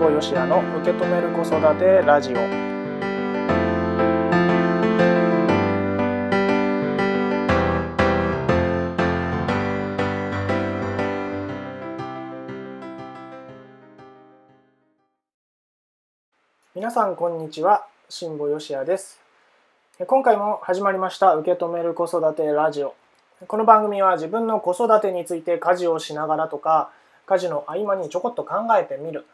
保よしやの受け止める子育てラジオ。皆さんこんにちは辛坊よしやです。今回も始まりました受け止める子育てラジオ。この番組は自分の子育てについて家事をしながらとか家事の合間にちょこっと考えてみる。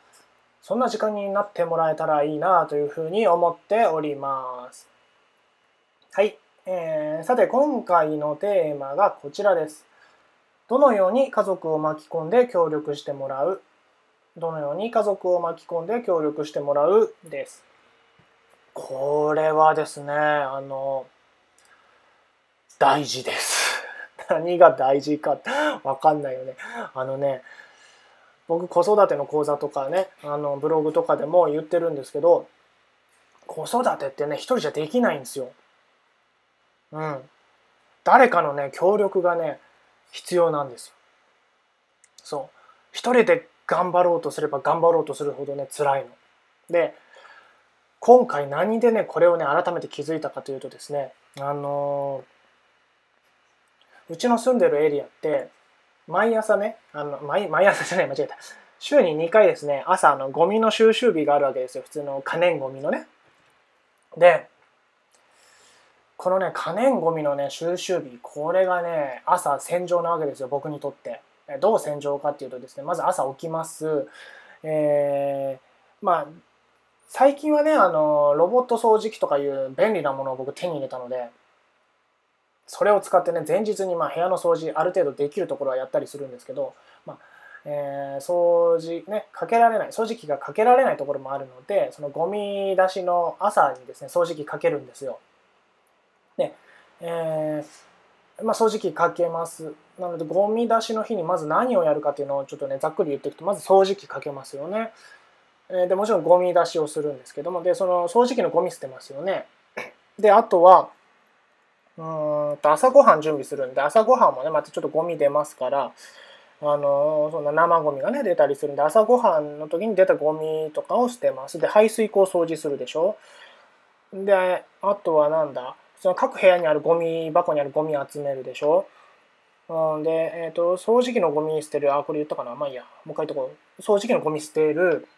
そんな時間になってもらえたらいいなというふうに思っております。はい、えー、さて今回のテーマがこちらです。どのように家族を巻き込んで協力してもらう？どのように家族を巻き込んで協力してもらう？です。これはですねあの大事です。何が大事かわかんないよね。あのね僕子育ての講座とかねあのブログとかでも言ってるんですけど子育てってね一人じゃできないんですよ。うん。誰かのね協力がね必要なんですよ。そう。一人で頑張ろうとすれば頑張ろうとするほどね辛いの。で今回何でねこれをね改めて気づいたかというとですねあのー、うちの住んでるエリアって毎朝ね、あの毎毎朝じゃない、間違えた。週に2回ですね、朝のゴミの収集日があるわけですよ。普通の可燃ゴミのね。で、このね、可燃ゴミのね、収集日、これがね、朝洗浄なわけですよ、僕にとって。どう洗浄かっていうとですね、まず朝起きます。えー、まあ、最近はね、あの、ロボット掃除機とかいう便利なものを僕手に入れたので、それを使ってね前日にまあ部屋の掃除ある程度できるところはやったりするんですけど、まあえー、掃除ねかけられない掃除機がかけられないところもあるのでそのゴミ出しの朝にですね掃除機かけるんですよ。で、えーまあ、掃除機かけますなのでゴミ出しの日にまず何をやるかっていうのをちょっとねざっくり言っていくとまず掃除機かけますよね。でもちろんゴミ出しをするんですけどもでその掃除機のゴミ捨てますよね。であとはうんと朝ごはん準備するんで朝ごはんもねまたちょっとゴミ出ますからあのそんな生ゴミがね出たりするんで朝ごはんの時に出たゴミとかを捨てます。で排水溝掃除するでしょ。であとはなんだその各部屋にあるゴミ箱にあるゴミ集めるでしょ。うん、で、えっ、ー、と、掃除機のゴミ捨てる、あ、これ言ったかな。まあいいや、もう一回言っとこう。掃除機のゴミ捨てる。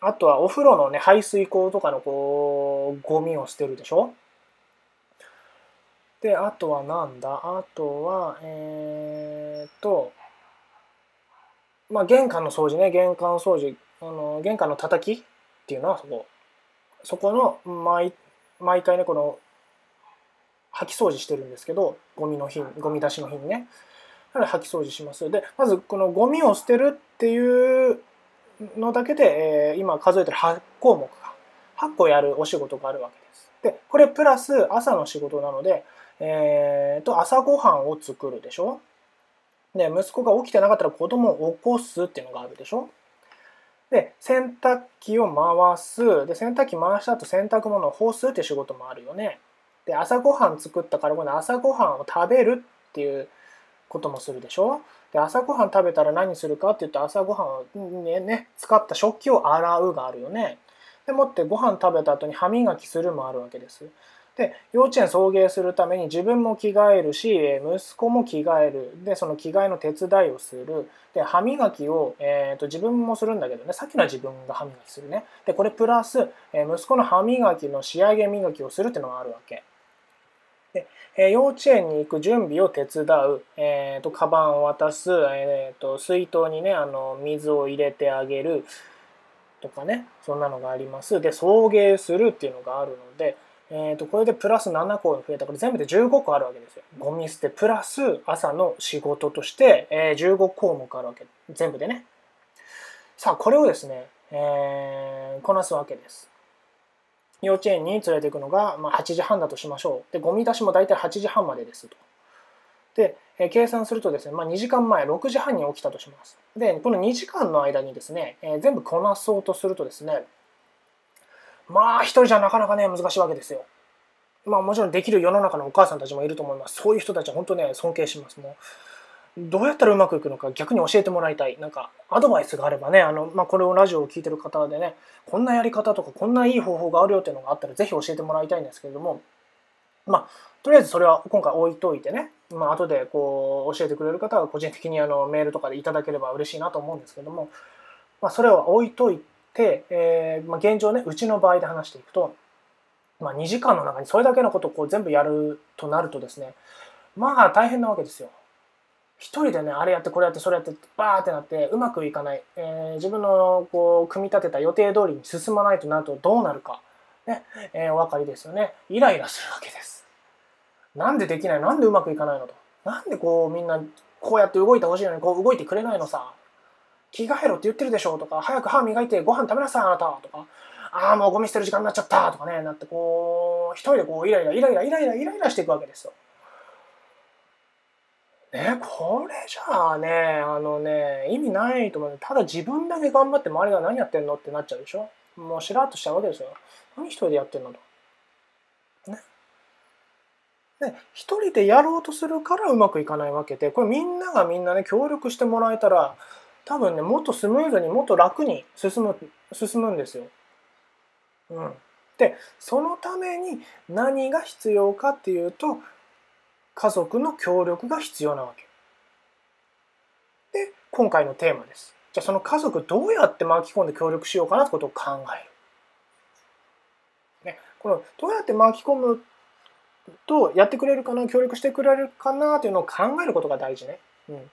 あとはお風呂のね、排水溝とかのこう、ゴミを捨てるでしょ。で、あとはなんだ？あとは、えー、っと、まあ、玄関の掃除ね、玄関掃除、あの玄関の叩きっていうのはそこ。そこの毎毎回ね、この、掃き掃除してるんですけど、ゴミの日、ゴミ出しの日にね。なので掃き掃除します。で、まずこのゴミを捨てるっていうのだけで、えー、今数えてる8項目が、8個やるお仕事があるわけです。で、これプラス朝の仕事なので、えー、と朝ごはんを作るでしょ？で息子が起きてなかったら子供を起こすっていうのがあるでしょ？で洗濯機を回す。で洗濯機回した後洗濯物を干すって仕事もあるよね。で朝ごはん作ったから今度朝ごはんを食べるっていうこともするでしょ？で朝ごはん食べたら何するかって言うと朝ごはんをね、ね、使った食器を洗うがあるよね。でもってご飯食べた後に歯磨きするもあるわけです。で幼稚園送迎するために自分も着替えるし息子も着替える。でその着替えの手伝いをする。で歯磨きを、えーと、自分もするんだけどね。さっきのは自分が歯磨きするね。でこれプラス、え、息子の歯磨きの仕上げ磨きをするっていうのがあるわけ。で、え、幼稚園に行く準備を手伝う、えーと、カバンを渡す、えーと水筒にねあの水を入れてあげる。とかね。そんなのがあります。で送迎するっていうのがあるのでえー、とこれでプラス7個増えたから全部で15個あるわけですよ。ゴミ捨てプラス朝の仕事として、えー、15項目あるわけ全部でね。さあこれをですね、えー、こなすわけです。幼稚園に連れていくのが、まあ、8時半だとしましょう。でゴミ出しも大体8時半までですと。で、えー、計算するとですね、まあ、2時間前6時半に起きたとします。でこの2時間の間にですね、えー、全部こなそうとするとですねまあ一人じゃなかなかね難しいわけですよ。まあもちろんできる世の中のお母さんたちもいると思います。そういう人たちは本当ね尊敬します。もうどうやったらうまくいくのか逆に教えてもらいたいなんかアドバイスがあればねあの、まあ、これをラジオを聴いてる方でねこんなやり方とかこんないい方法があるよっていうのがあったら是非教えてもらいたいんですけれどもまあとりあえずそれは今回置いといてね、まあ後でこう教えてくれる方は個人的にあのメールとかでいただければ嬉しいなと思うんですけども、まあ、それは置いといて、えーまあ、現状ねうちの場合で話していくと、まあ、2時間の中にそれだけのことをこう全部やるとなるとですねまあ大変なわけですよ。一人でねあれやってこれやってそれやってバーってなってうまくいかない、えー、自分のこう組み立てた予定通りに進まないとなるとどうなるか、ね。えー、お分かりですよね。イライラするわけです。なんでできないなんでうまくいかないのと。なんでこうみんなこうやって動いてほしいのにこう動いてくれないのさ。着替えろって言ってるでしょとか、早く歯磨いてご飯食べなさいあなたとか、ああ、もうゴミ捨てる時間になっちゃったとかね、なってこう、一人でこう、イライラ、イライラ、イライラ、イライラしていくわけですよ。ね、これじゃあね、あのね、意味ないと思う。ただ自分だけ頑張って周りが何やってんのってなっちゃうでしょもうしらっとしちゃうわけですよ。何一人でやってんのと。ね。一人でやろうとするからうまくいかないわけで、これみんながみんなね、協力してもらえたら、多分ね、もっとスムーズにもっと楽に進む、進むんですよ。うん。で、そのために何が必要かっていうと、家族の協力が必要なわけ。で、今回のテーマです。じゃあその家族どうやって巻き込んで協力しようかなってことを考える。ね、このどうやって巻き込むとやってくれるかな協力してくれるかなっていうのを考えることが大事ね。うん、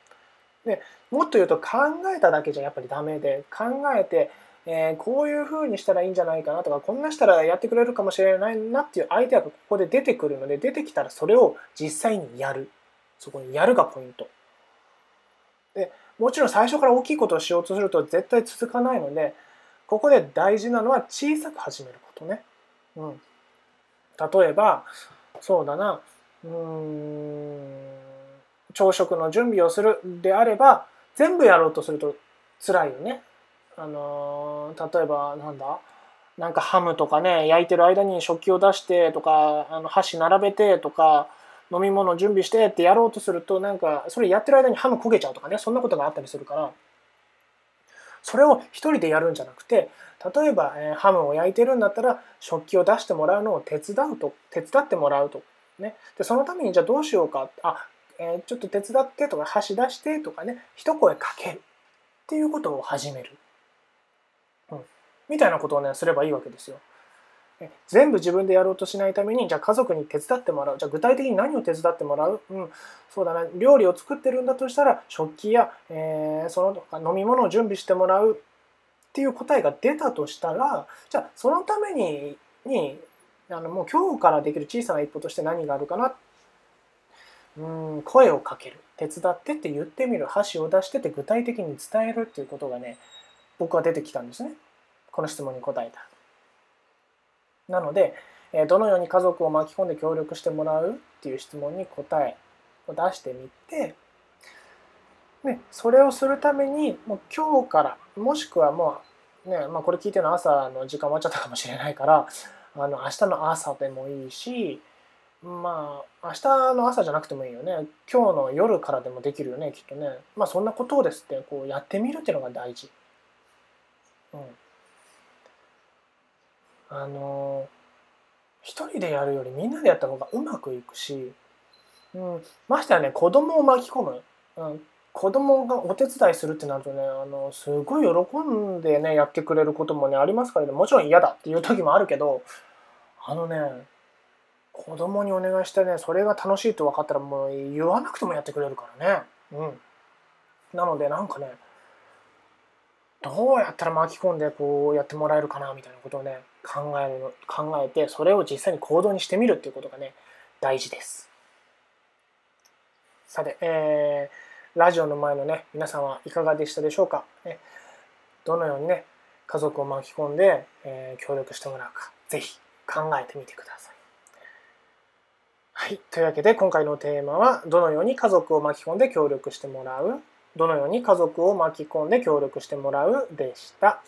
でもっと言うと考えただけじゃやっぱりダメで考えてえー、こういうふうにしたらいいんじゃないかなとかこんなしたらやってくれるかもしれないなっていうアイデアがここで出てくるので出てきたらそれを実際にやる。そこにやるがポイント。でもちろん最初から大きいことをしようとすると絶対続かないのでここで大事なのは小さく始めることね、うん、例えばそうだな。うーん。朝食の準備をするであれば全部やろうとすると辛いよね。あの例えばなんだ？なんかハムとかね焼いてる間に食器を出してとかあの箸並べてとか飲み物準備してってやろうとするとなんかそれやってる間にハム焦げちゃうとかねそんなことがあったりするからそれを一人でやるんじゃなくて例えば、え、ハムを焼いてるんだったら食器を出してもらうのを手伝うと手伝ってもらうとね。でそのためにじゃあどうしようか。あ、え、ちょっと手伝ってとか箸出してとかね一声かけるっていうことを始める。うん。みたいなことをねすればいいわけですよ。全部自分でやろうとしないためにじゃあ家族に手伝ってもらう。じゃあ具体的に何を手伝ってもらう、うん、そうだな。料理を作ってるんだとしたら食器や、えー、その他飲み物を準備してもらう。っていう答えが出たとしたらじゃあそのためににあのもう今日からできる小さな一歩として何があるかなっうん声をかける手伝ってって言ってみる箸を出してって具体的に伝えるっていうことがね僕は出てきたんですね。この質問に答えた。なので、どのように家族を巻き込んで協力してもらうっていう質問に答えを出してみて、ね、それをするためにもう今日からもしくはもうね、まあ、これ聞いての朝の時間終わっちゃったかもしれないからあの明日の朝でもいいしまあ明日の朝じゃなくてもいいよね。今日の夜からでもできるよねきっとね。まあそんなことをですってこうやってみるっていうのが大事。うん。あの一人でやるよりみんなでやった方がうまくいくし、うん、ましてやね子供を巻き込む、うん、子供がお手伝いするってなるとねあのすごい喜んでねやってくれることもねありますからね。もちろん嫌だっていう時もあるけどあのね子供にお願いしてねそれが楽しいと分かったらもう言わなくてもやってくれるからね。うん、なのでなんかねどうやったら巻き込んでこうやってもらえるかなみたいなことをね考えるの考えてそれを実際に行動にしてみるっていうことがね大事です。さて、えー、ラジオの前のね皆さんはいかがでしたでしょうか、ね、どのようにね家族を巻き込んで、えー、協力してもらうか是非考えてみてください。はい。というわけで今回のテーマはどのように家族を巻き込んで協力してもらうどのように家族を巻き込んで協力してもらうでした。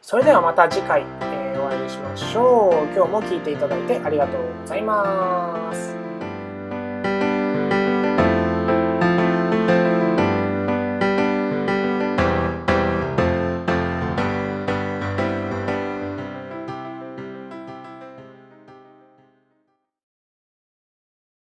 それではまた次回、えー、お会いしましょう。今日も聴いていただいてありがとうございます。